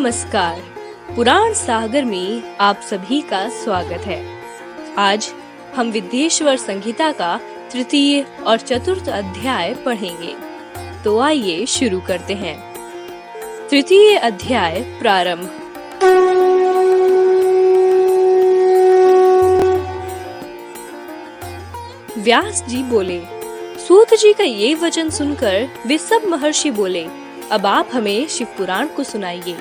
नमस्कार। पुराण सागर में आप सभी का स्वागत है। आज हम विद्येश्वर संहिता का तृतीय और चतुर्थ अध्याय पढ़ेंगे। तो आइए शुरू करते हैं। तृतीय अध्याय प्रारंभ। व्यास जी बोले, सूत जी का ये वचन सुनकर वे सब महर्षि बोले, अब आप हमें शिव पुराण को सुनाइए।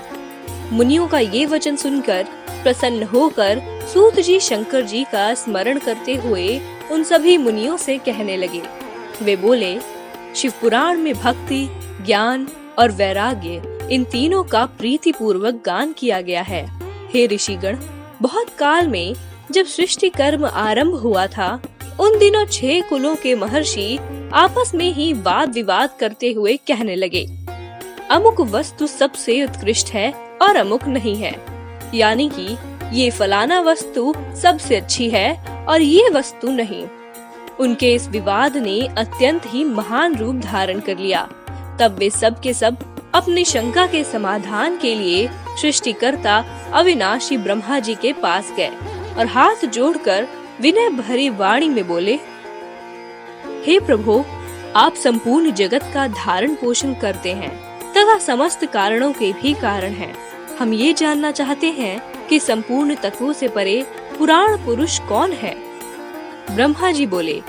मुनियों का ये वचन सुनकर, प्रसन्न होकर सूत जी, शंकर जी का स्मरण करते हुए उन सभी मुनियों से कहने लगे। वे बोले, शिव पुराण में भक्ति, ज्ञान और वैराग्य इन तीनों का प्रीति पूर्वक गान किया गया है। हे ऋषिगण, बहुत काल में जब सृष्टि कर्म आरंभ हुआ था, उन दिनों छह कुलों के महर्षि आपस में ही वाद विवाद करते हुए कहने लगे, अमुक वस्तु सबसे उत्कृष्ट है और अमुक नहीं है। यानी कि ये फलाना वस्तु सबसे अच्छी है और ये वस्तु नहीं। उनके इस विवाद ने अत्यंत ही महान रूप धारण कर लिया। तब वे सब के सब अपनी शंका के समाधान के लिए सृष्टिकर्ता अविनाशी ब्रह्मा जी के पास गए और हाथ जोड़कर विनय भरी वाणी में बोले, हे प्रभु, आप संपूर्ण जगत का धारण पोषण करते हैं। तथा समस्त कारणों के भी कारण हैं। हम ये जानना चाहते हैं कि संपूर्ण तत्वों से परे पुराण पुरुष कौन है ब्रह्मा जी बोले,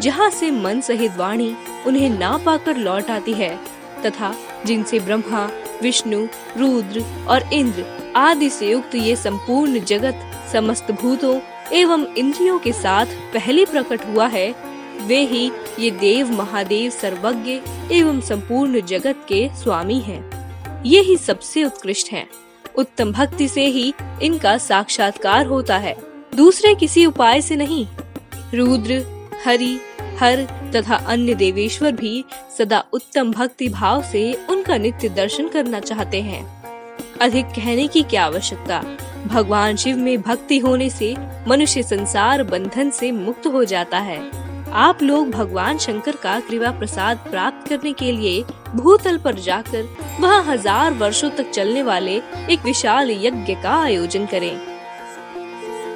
जहाँ से मन सहित वाणी उन्हें ना पाकर लौट आती है, तथा जिनसे ब्रह्मा, विष्णु, रुद्र और इंद्र आदि से युक्त ये संपूर्ण जगत समस्त भूतों एवं इंद्रियों के साथ पहले प्रकट हुआ है, वे ही ये देव महादेव सर्वज्ञ एवं संपूर्ण जगत के स्वामी हैं। ये ही सबसे उत्कृष्ट हैं। उत्तम भक्ति से ही इनका साक्षात्कार होता है। दूसरे किसी उपाय से नहीं। रुद्र, हरि, हर तथा अन्य देवेश्वर भी सदा उत्तम भक्ति भाव से उनका नित्य दर्शन करना चाहते हैं। अधिक कहने की क्या आवश्यकता? भगवान शिव में भक्ति होने से मनुष्य संसार बंधन से मुक्त हो जाता है। आप लोग भगवान शंकर का कृपा प्रसाद प्राप्त करने के लिए भूतल पर जाकर वहाँ हज़ार वर्षों तक चलने वाले एक विशाल यज्ञ का आयोजन करें।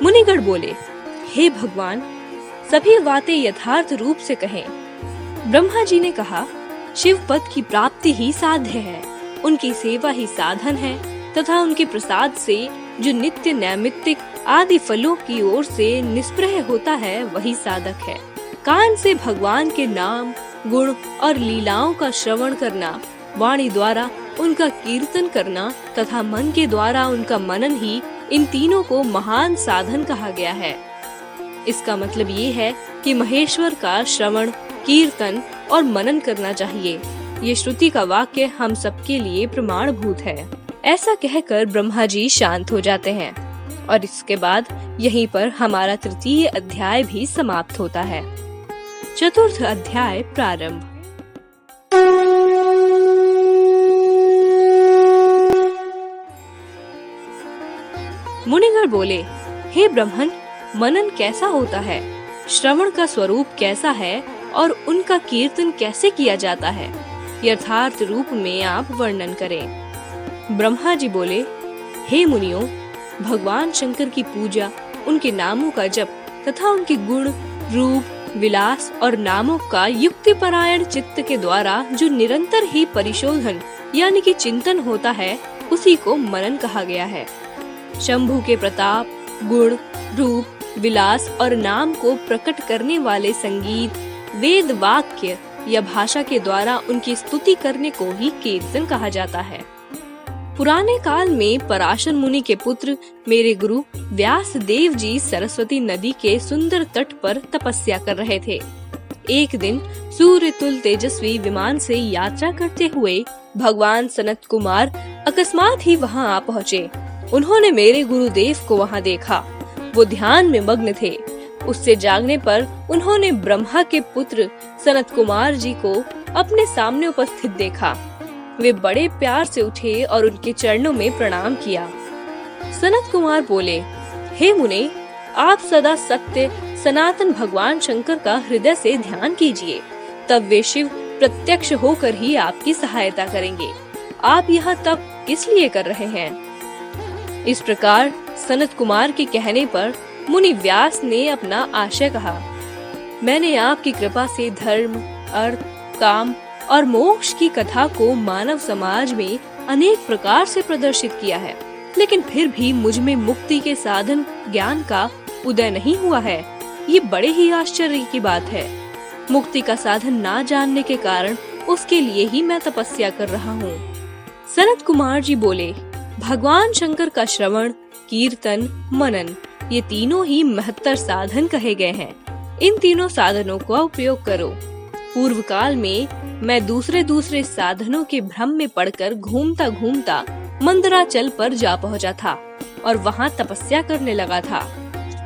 मुनिगढ़ बोले, हे भगवान, सभी बातें यथार्थ रूप से कहें। ब्रह्मा जी ने कहा, शिव पद की प्राप्ति ही साध्य है। उनकी सेवा ही साधन है तथा उनके प्रसाद से जो नित्य नैमित्तिक आदि फलों की ओर से निष्प्रह होता है, वही साधक है। कान से भगवान के नाम, गुण और लीलाओं का श्रवण करना, वाणी द्वारा उनका कीर्तन करना तथा मन के द्वारा उनका मनन ही इन तीनों को महान साधन कहा गया है। इसका मतलब ये है कि महेश्वर का श्रवण, कीर्तन और मनन करना चाहिए। ये श्रुति का वाक्य हम सबके लिए प्रमाण भूत है। ऐसा कहकर ब्रह्मा जी शांत हो जाते हैं और इसके बाद यहीं पर हमारा तृतीय अध्याय भी समाप्त होता है। चतुर्थ अध्याय प्रारंभ। मुनिगढ़ बोले, हे ब्रह्मन, मनन कैसा होता है? श्रवण का स्वरूप कैसा है और उनका कीर्तन कैसे किया जाता है? यथार्थ रूप में आप वर्णन करें। ब्रह्मा जी बोले, हे मुनियों, भगवान शंकर की पूजा, उनके नामों का जप तथा उनके गुण, रूप विलास और नामों का युक्ति परायण चित्त के द्वारा जो निरंतर ही परिशोधन, यानी कि चिंतन होता है, उसी को मनन कहा गया है। शंभु के प्रताप, गुण, रूप, विलास और नाम को प्रकट करने वाले संगीत, वेद वाक्य या भाषा के द्वारा उनकी स्तुति करने को ही कीर्तन कहा जाता है। पुराने काल में पराशर मुनि के पुत्र मेरे गुरु व्यास देव जी सरस्वती नदी के सुंदर तट पर तपस्या कर रहे थे। एक दिन सूर्य तुल तेजस्वी विमान से यात्रा करते हुए भगवान सनत कुमार अकस्मात ही वहाँ आ पहुँचे। उन्होंने मेरे गुरुदेव को वहाँ देखा। वो ध्यान में मग्न थे। उससे जागने पर उन्होंने ब्रह्मा के पुत्र सनत कुमार जी को अपने सामने उपस्थित देखा। वे बड़े प्यार से उठे और उनके चरणों में प्रणाम किया। सनत कुमार बोले, हे मुने, आप सदा सत्य, सनातन भगवान शंकर का हृदय से ध्यान कीजिए। तब वे शिव प्रत्यक्ष होकर ही आपकी सहायता करेंगे। आप यहाँ तब किस लिए कर रहे हैं? इस प्रकार सनत कुमार के कहने पर मुनि व्यास ने अपना आशय कहा, मैंने आपकी कृपा से धर्म, अर्थ, काम और मोक्ष की कथा को मानव समाज में अनेक प्रकार से प्रदर्शित किया है। लेकिन फिर भी मुझमें मुक्ति के साधन, ज्ञान का उदय नहीं हुआ है। ये बड़े ही आश्चर्य की बात है। मुक्ति का साधन ना जानने के कारण उसके लिए ही मैं तपस्या कर रहा हूँ। सनत कुमार जी बोले, भगवान शंकर का श्रवण, कीर्तन, मनन, ये तीनों ही महत्तर साधन कहे गए हैं। इन तीनों साधनों का उपयोग करो। पूर्व काल में मैं दूसरे दूसरे साधनों के भ्रम में पड़कर घूमता घूमता मंदराचल पर जा पहुँचा था और वहाँ तपस्या करने लगा था।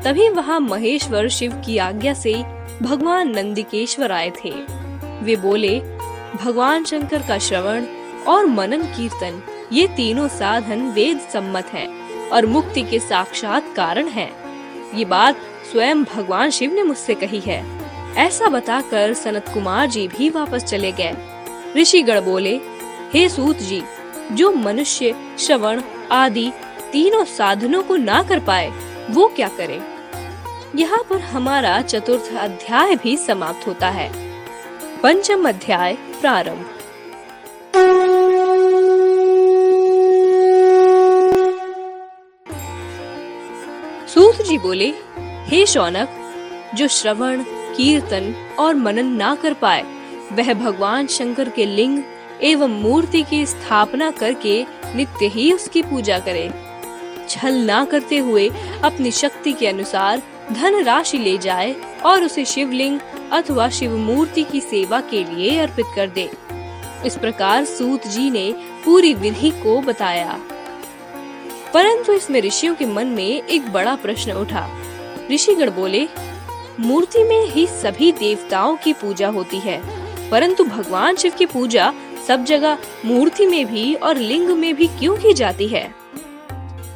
तभी वहाँ महेश्वर शिव की आज्ञा से भगवान नंदिकेश्वर आए थे। वे बोले, भगवान शंकर का श्रवण और मनन कीर्तन, ये तीनों साधन वेद सम्मत हैं और मुक्ति के साक्षात कारण हैं। ये बात स्वयं भगवान शिव ने मुझसे कही है। ऐसा बताकर सनत कुमार जी भी वापस चले गए। ऋषिगण बोले, हे सूत जी, जो मनुष्य, श्रवण आदि तीनों साधनों को ना कर पाए, वो क्या करे? यहाँ पर हमारा चतुर्थ अध्याय भी समाप्त होता है। पंचम अध्याय प्रारंभ। सूत जी बोले, हे शौनक, जो श्रवण कीर्तन और मनन ना कर पाए। वह भगवान शंकर के लिंग एवं मूर्ति की स्थापना करके नित्य ही उसकी पूजा करे। छल ना करते हुए अपनी शक्ति के अनुसार धन राशि ले जाए और उसे शिवलिंग अथवा शिव मूर्ति की सेवा के लिए अर्पित कर दे। इस प्रकार सूत जी ने पूरी विधि को बताया। परंतु इसमें ऋषियों के मन में एक बड़ा प्रश्न उठा। ऋषिगण बोले मूर्ति में ही सभी देवताओं की पूजा होती है। परंतु भगवान शिव की पूजा सब जगह मूर्ति में भी और लिंग में भी क्यों की जाती है?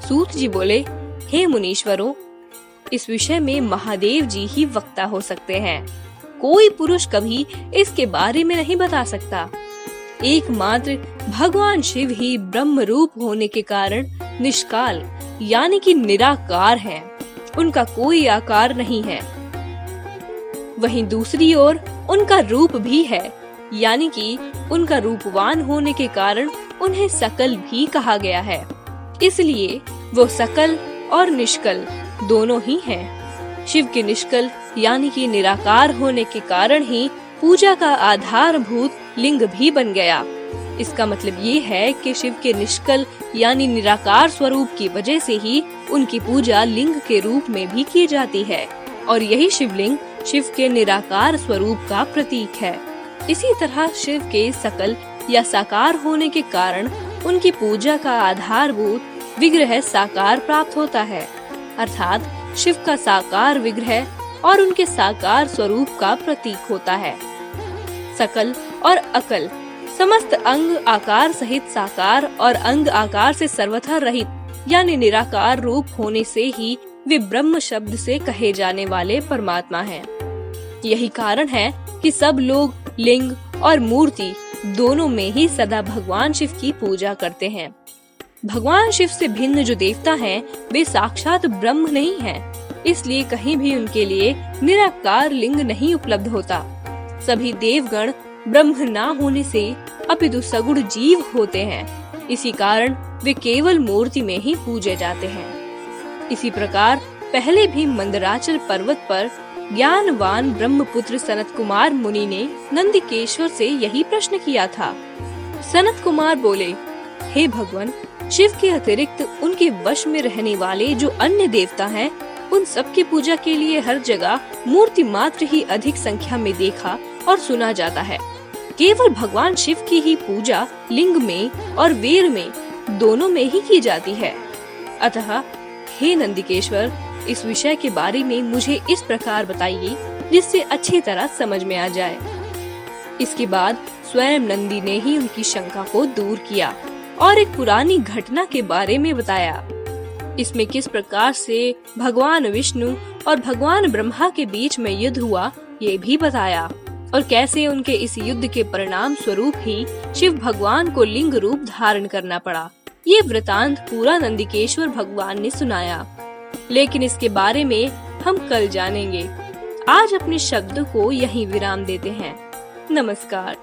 सूत जी बोले, हे मुनीश्वरों, इस विषय में महादेव जी ही वक्ता हो सकते हैं। कोई पुरुष कभी इसके बारे में नहीं बता सकता। एकमात्र भगवान शिव ही ब्रह्म रूप होने के कारण निष्काल, यानी कि निराकार हैं। उनका कोई आकार नहीं है। वहीं दूसरी ओर उनका रूप भी है, यानी कि उनका रूपवान होने के कारण उन्हें सकल भी कहा गया है इसलिए वो सकल और निष्कल दोनों ही हैं। शिव के निष्कल, यानी कि निराकार होने के कारण ही पूजा का आधारभूत लिंग भी बन गया इसका मतलब ये है कि शिव के निष्कल, यानी निराकार स्वरूप की वजह से ही उनकी पूजा लिंग के रूप में भी की जाती है, और यही शिवलिंग शिव के निराकार स्वरूप का प्रतीक है। इसी तरह शिव के सकल या साकार होने के कारण उनकी पूजा का आधारभूत विग्रह साकार प्राप्त होता है। अर्थात शिव का साकार विग्रह और उनके साकार स्वरूप का प्रतीक होता है। सकल और अकल समस्त अंग आकार सहित साकार और अंग आकार से सर्वथा रहित यानी निराकार रूप होने से ही वे ब्रह्म शब्द से कहे जाने वाले परमात्मा हैं। यही कारण है कि सब लोग लिंग और मूर्ति दोनों में ही सदा भगवान शिव की पूजा करते हैं। भगवान शिव से भिन्न जो देवता हैं, वे साक्षात ब्रह्म नहीं हैं। इसलिए कहीं भी उनके लिए निराकार लिंग नहीं उपलब्ध होता। सभी देवगण ब्रह्म ना होने से अपितु सगुण जीव होते हैं। इसी कारण वे केवल मूर्ति में ही पूजे जाते हैं। इसी प्रकार पहले भी मंदराचल पर्वत पर ज्ञानवान ब्रह्मपुत्र सनत कुमार मुनि ने नंदिकेश्वर से यही प्रश्न किया था। सनत कुमार बोले हे भगवान शिव के अतिरिक्त उनके वश में रहने वाले जो अन्य देवता हैं, उन सब की पूजा के लिए हर जगह मूर्ति मात्र ही अधिक संख्या में देखा और सुना जाता है। केवल भगवान शिव की ही पूजा लिंग में और वीर में दोनों में ही की जाती है। अतः हे नंदिकेश्वर इस विषय के बारे में मुझे इस प्रकार बताइए, जिससे अच्छी तरह समझ में आ जाए। इसके बाद स्वयं नंदी ने ही उनकी शंका को दूर किया और एक पुरानी घटना के बारे में बताया। इसमें किस प्रकार से भगवान विष्णु और भगवान ब्रह्मा के बीच में युद्ध हुआ, ये भी बताया। और कैसे उनके इस युद्ध के परिणाम स्वरूप ही शिव भगवान को लिंग रूप धारण करना पड़ा, ये वृतांत पूरा नंदिकेश्वर भगवान ने सुनाया। लेकिन इसके बारे में हम कल जानेंगे। आज अपने शब्द को यही विराम देते हैं। नमस्कार।